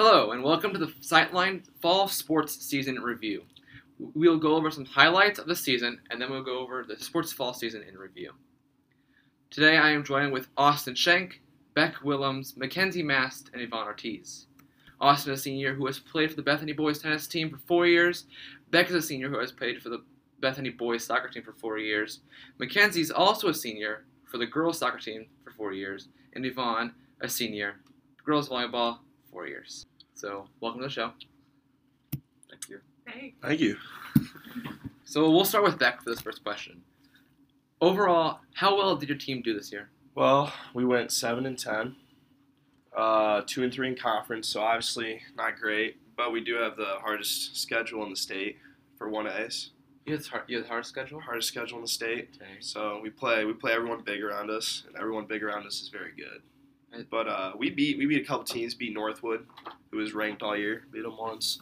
Hello, and welcome to the Sightline Fall Sports Season Review. We'll go over some highlights of the season, and then we'll go over the sports fall season in review. Today I am joined with Austin Schenk, Beck Willems, Mackenzie Mast, and Yvonne Ortiz. Austin is a senior who has played for the Bethany boys tennis team for four years. Beck is a senior who has played for the Bethany boys soccer team for four years. Mackenzie is also a senior for the girls soccer team for four years. And Yvonne, a senior, girls volleyball, four years. So, welcome to the show. Thank you. Hey. Thank you. So, we'll start with Beck for this first question. Overall, how well did your team do this year? Well, we went seven and ten, uh, two and three in conference, so obviously not great. But we do have the hardest schedule in the state for one A's. You had, hard, you had a hard schedule? Hardest schedule in the state. Okay. So we play we play everyone big around us, and everyone big around us is very good. Right. But uh, we beat we beat a couple teams. Beat Northwood, who was ranked all year. Beat them once.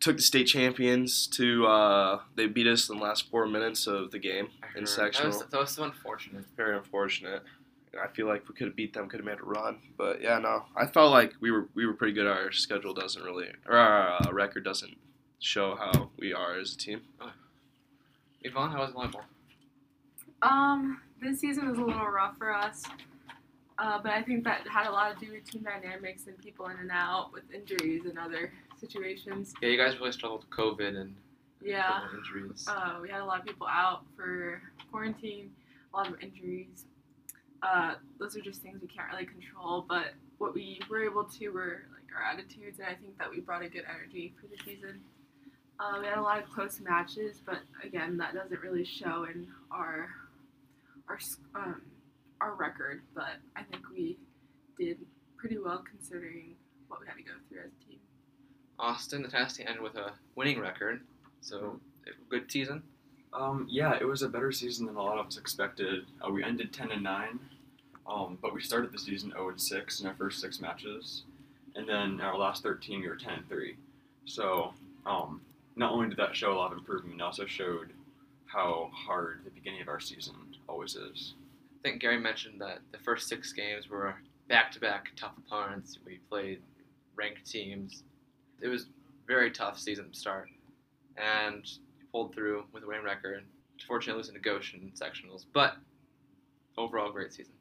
Took the state champions to. Uh, they beat us in the last four minutes of the game in heard. sectional. That was, that was so unfortunate. very unfortunate. And I feel like we could have beat them, could have made a run. But yeah, no, I felt like we were we were pretty good. Our schedule doesn't really, or our uh, record doesn't show how we are as a team. Yvonne, how was volleyball? Um, this season was a little rough for us, uh, but I think that had a lot to do with team dynamics and people in and out with injuries and other situations. Yeah, you guys really struggled with COVID and Yeah. and injuries. Uh, we had a lot of people out for quarantine, a lot of injuries. Uh, those are just things we can't really control, but what we were able to were like our attitudes, and I think that we brought a good energy for the season. Uh, we had a lot of close matches, but again, that doesn't really show in our our um, our record. But I think we did pretty well considering what we had to go through as a team. Austin, the tennis team ended with a winning record, so a good season. Um, yeah, it was a better season than a lot of us expected. Uh, we ended 10 and 9, um, but we started the season 0 and 6 in our first six matches, and then in our last 13 we were 10 and 3. So um, not only did that show a lot of improvement, it also showed how hard the beginning of our season always is. I think Gary mentioned that the first six games were back-to-back tough opponents. We played ranked teams. It was very tough season to start, and pulled through with a winning record. Fortunately, losing to Goshen in sectionals, but overall, great season.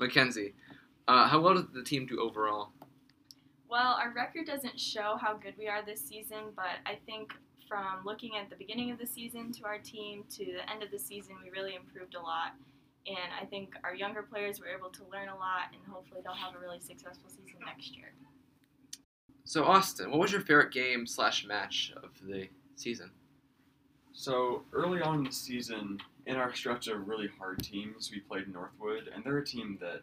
Mackenzie, uh, how well did the team do overall? Well, our record doesn't show how good we are this season, but I think from looking at the beginning of the season to our team to the end of the season, we really improved a lot. And I think our younger players were able to learn a lot, and hopefully they'll have a really successful season next year. So, Austin, what was your favorite game slash match of the season? So early on in the season, in our stretch of really hard teams, we played Northwood, and they're a team that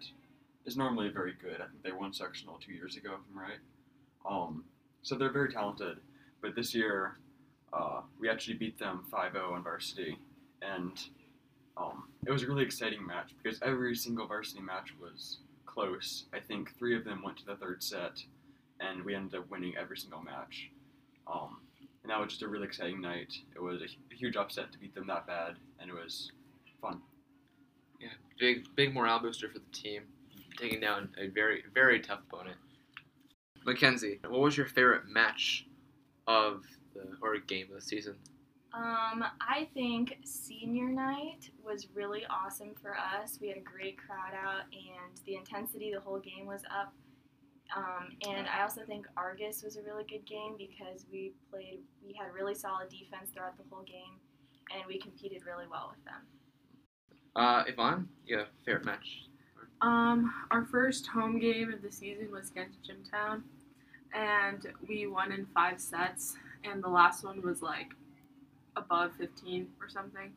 is normally very good. I think they won sectional two years ago, if I'm right. Um, so they're very talented. But this year, uh, we actually beat them 5-0 on varsity, and um, it was a really exciting match because every single varsity match was close. I think three of them went to the third set, and we ended up winning every single match. Um, and that was just a really exciting night. It was a, huge upset to beat them that bad, and it was fun. Yeah, big big morale booster for the team, taking down a very very tough opponent. Mackenzie, what was your favorite match of the or game of the season? Um, I think senior night was really awesome for us. We had a great crowd out, and the intensity the whole game was up. Um, and I also think Argos was a really good game because we played, we had really solid defense throughout the whole game, and we competed really well with them. Uh, Yvonne, yeah, favorite match. Um, our first home game of the season was against Jimtown, and we won in five sets. And the last one was like above 15 or something.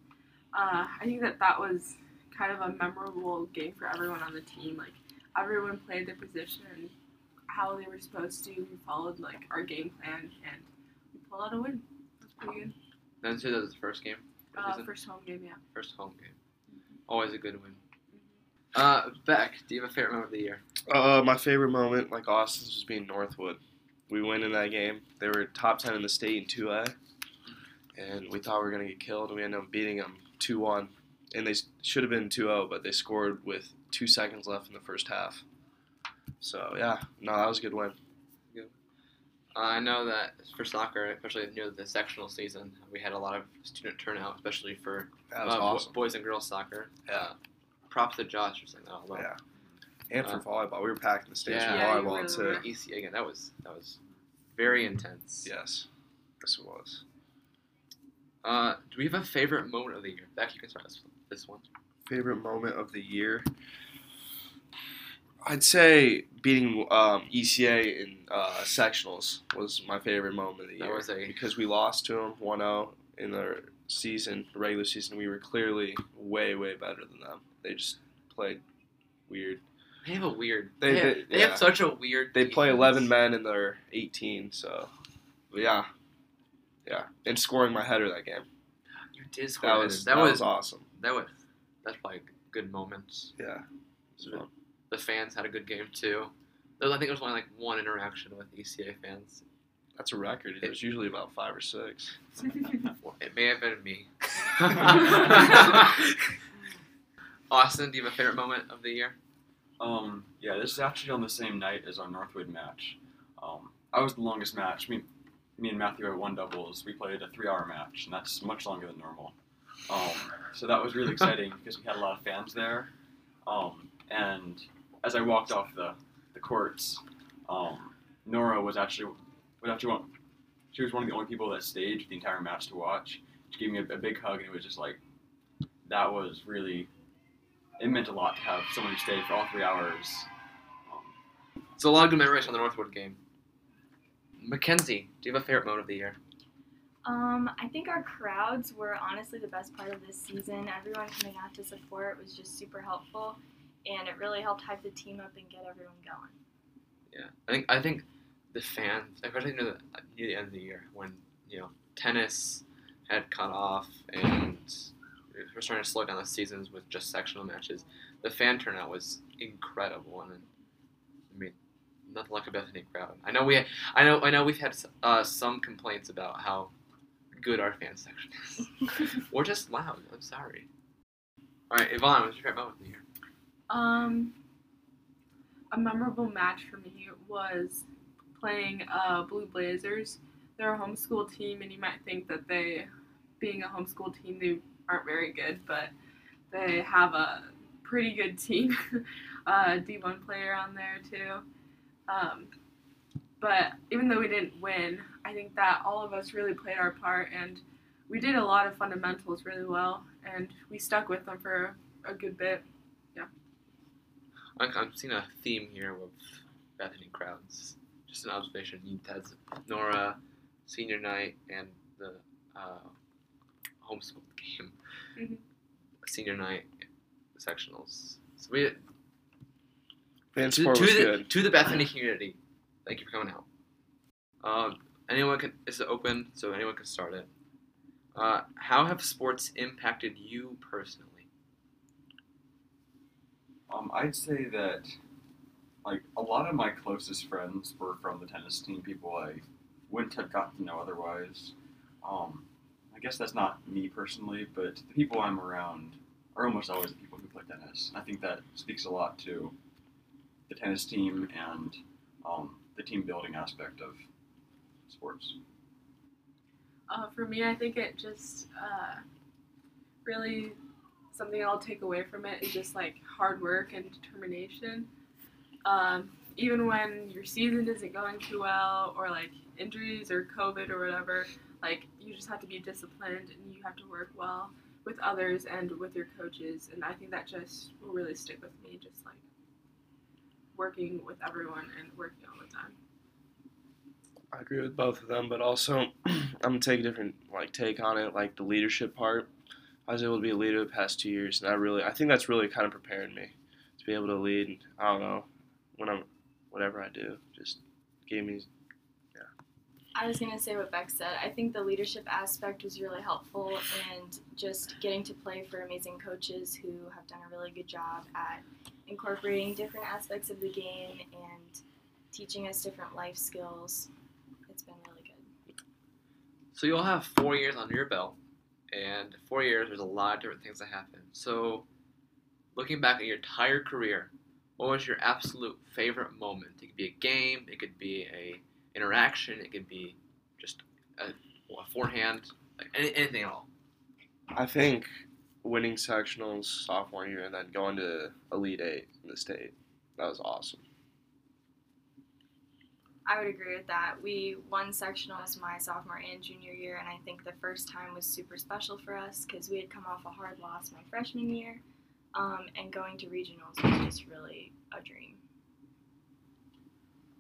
Uh, I think that that was kind of a memorable game for everyone on the team. Like everyone played their position and how they were supposed to. We followed like our game plan, and we pulled out a win. It was pretty good. Then two, that was the first game. of Uh, first home game, yeah. First home game. Always a good win. Uh, Beck, do you have a favorite moment of the year? Uh, my favorite moment, like Austin's, was being Northwood. We went in that game. They were top ten in the state in two A, and we thought we were gonna get killed. and We ended up beating them two one, and they should have been 2-0, but they scored with two seconds left in the first half. So yeah, no, that was a good win. Uh, I know that for soccer, especially near the sectional season, we had a lot of student turnout, especially for uh, awesome. boys and girls soccer. Yeah. Uh, props to Josh for saying that. Although Yeah. And for Uh, volleyball, we were packing the stage Yeah. for Yeah, volleyball really too. EC again, that was that was very intense. Yes, yes it was. Uh, do we have a favorite moment of the year? Beck, you can start this this one. Favorite moment of the year? I'd say beating um, ECA in uh, sectionals was my favorite moment of the That year. was a- because we lost to them 1-0 in the season, the regular season. We were clearly way, way better than them. They just played weird. They have a weird. They- They, have, they- they yeah. have such a weird. They play 11 men and they're 18, so yeah, yeah. And scoring my header that game. You did score. That that was that, that was was awesome. that was that's probably good moments. Yeah. It was fun. The fans had a good game too. There was, I think there was only like one interaction with ECA fans. That's a record. It was usually about five or six. It may have been me. Austin, do you have a favorite moment of the year? Um, yeah, this is actually on the same night as our Northwood match. Um, I was the longest match. Me, me and Matthew had one doubles. We played a three-hour match, and that's much longer than normal. Um, so that was really exciting because we had a lot of fans there. Um, and as I walked off the, the courts, um, Nora was actually was actually one. She was one of the only people that stayed the entire match to watch. She gave me a, a big hug, and it was just like that was really it meant a lot to have someone who stayed for all three hours. Um, So a lot of good memories on the Northwood game. Mackenzie, do you have a favorite moment of the year? Um, I think our crowds were honestly the best part of this season. Everyone coming out to support was just super helpful, and it really helped hype the team up and get everyone going. Yeah, I think I think the fans, especially near the near the end of the year when you know tennis had cut off and we're starting to slow down the seasons with just sectional matches. The fan turnout was incredible, and nothing like a Bethany crowd. I know we, I know, I know we've had uh, some complaints about how good our fan section is. We're just loud. I'm sorry. All right, Yvonne, what's your favorite moment of the year? Um, a memorable match for me was playing uh, Blue Blazers. They're a homeschool team, and you might think that they, being a homeschool team, they aren't very good, but they have a pretty good team. uh, D1 player on there too. Um, but even though we didn't win, I think that all of us really played our part, and we did a lot of fundamentals really well, and we stuck with them for a good bit. Yeah. I- I'm seeing a theme here with Bethany crowds. Just an observation. You had Nora, senior night, and the uh, homeschool game. Mhm. Senior night, sectionals. So we Fan to, to was the good. to the Bethany community. Thank you for coming out. Um, anyone can. It's open, so anyone can start it. Uh, how have sports impacted you personally? um, I'd say that, like, a lot of my closest friends were from the tennis team, people I wouldn't have gotten to know otherwise. Um, I guess that's not me personally, but the people I'm around are almost always the people who play tennis. And I think that speaks a lot to the tennis team and um, the team building aspect of sports. Uh, for me, I think it just uh, really something I'll take away from it is just like hard work and determination. Um, even when your season isn't going too well, or like injuries or COVID or whatever, like you just have to be disciplined and you have to work well with others and with your coaches. And I think that just will really stick with me, just like working with everyone and working all the time. I agree with both of them, but also I'm gonna take a different like take on it, like the leadership part. I was able to be a leader the past two years, and I really, I think that's really kind of prepared me to be able to lead. And I don't know when I'm, whatever I do, just gave me. Yeah. I was gonna say what Beck said. I think the leadership aspect was really helpful, and just getting to play for amazing coaches who have done a really good job at incorporating different aspects of the game and teaching us different life skills. It's been really good. So you'll have four years under your belt, and four years there's a lot of different things that happen. So, looking back at your entire career, what was your absolute favorite moment? It could be a game, it could be a interaction. It could be just a, a forehand, like any, anything at all. I think winning sectionals sophomore year and then going to Elite Eight in the state, that was awesome. I would agree with that. We won sectionals my sophomore and junior year, and I think the first time was super special for us because we had come off a hard loss my freshman year, um, and going to regionals was just really a dream.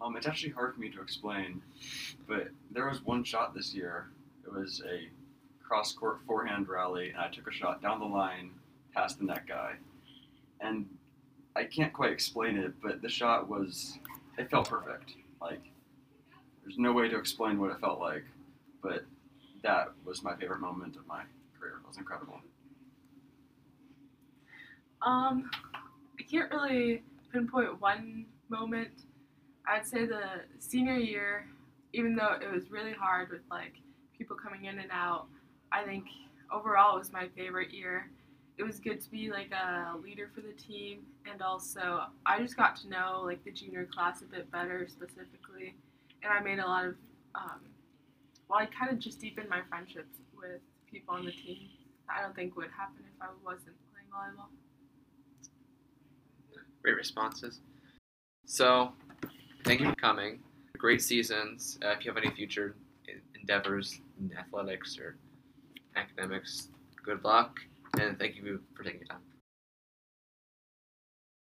Um, it's actually hard for me to explain, but there was one shot this year. It was a cross court forehand rally, and I took a shot down the line past the net guy. And I can't quite explain it, but the shot was, it felt perfect. Like, there's no way to explain what it felt like, but that was my favorite moment of my career. It was incredible. Um, I can't really pinpoint one moment. I'd say the senior year, even though it was really hard with like people coming in and out, I think overall it was my favorite year. It was good to be like a leader for the team, and also I just got to know like the junior class a bit better specifically, and I made a lot of, um, well, I kind of just deepened my friendships with people on the team. I don't think would happen if I wasn't playing volleyball. Great responses. So, thank you for coming. Great seasons. Uh, if you have any future endeavors in athletics or academics, good luck, and thank you for taking your time.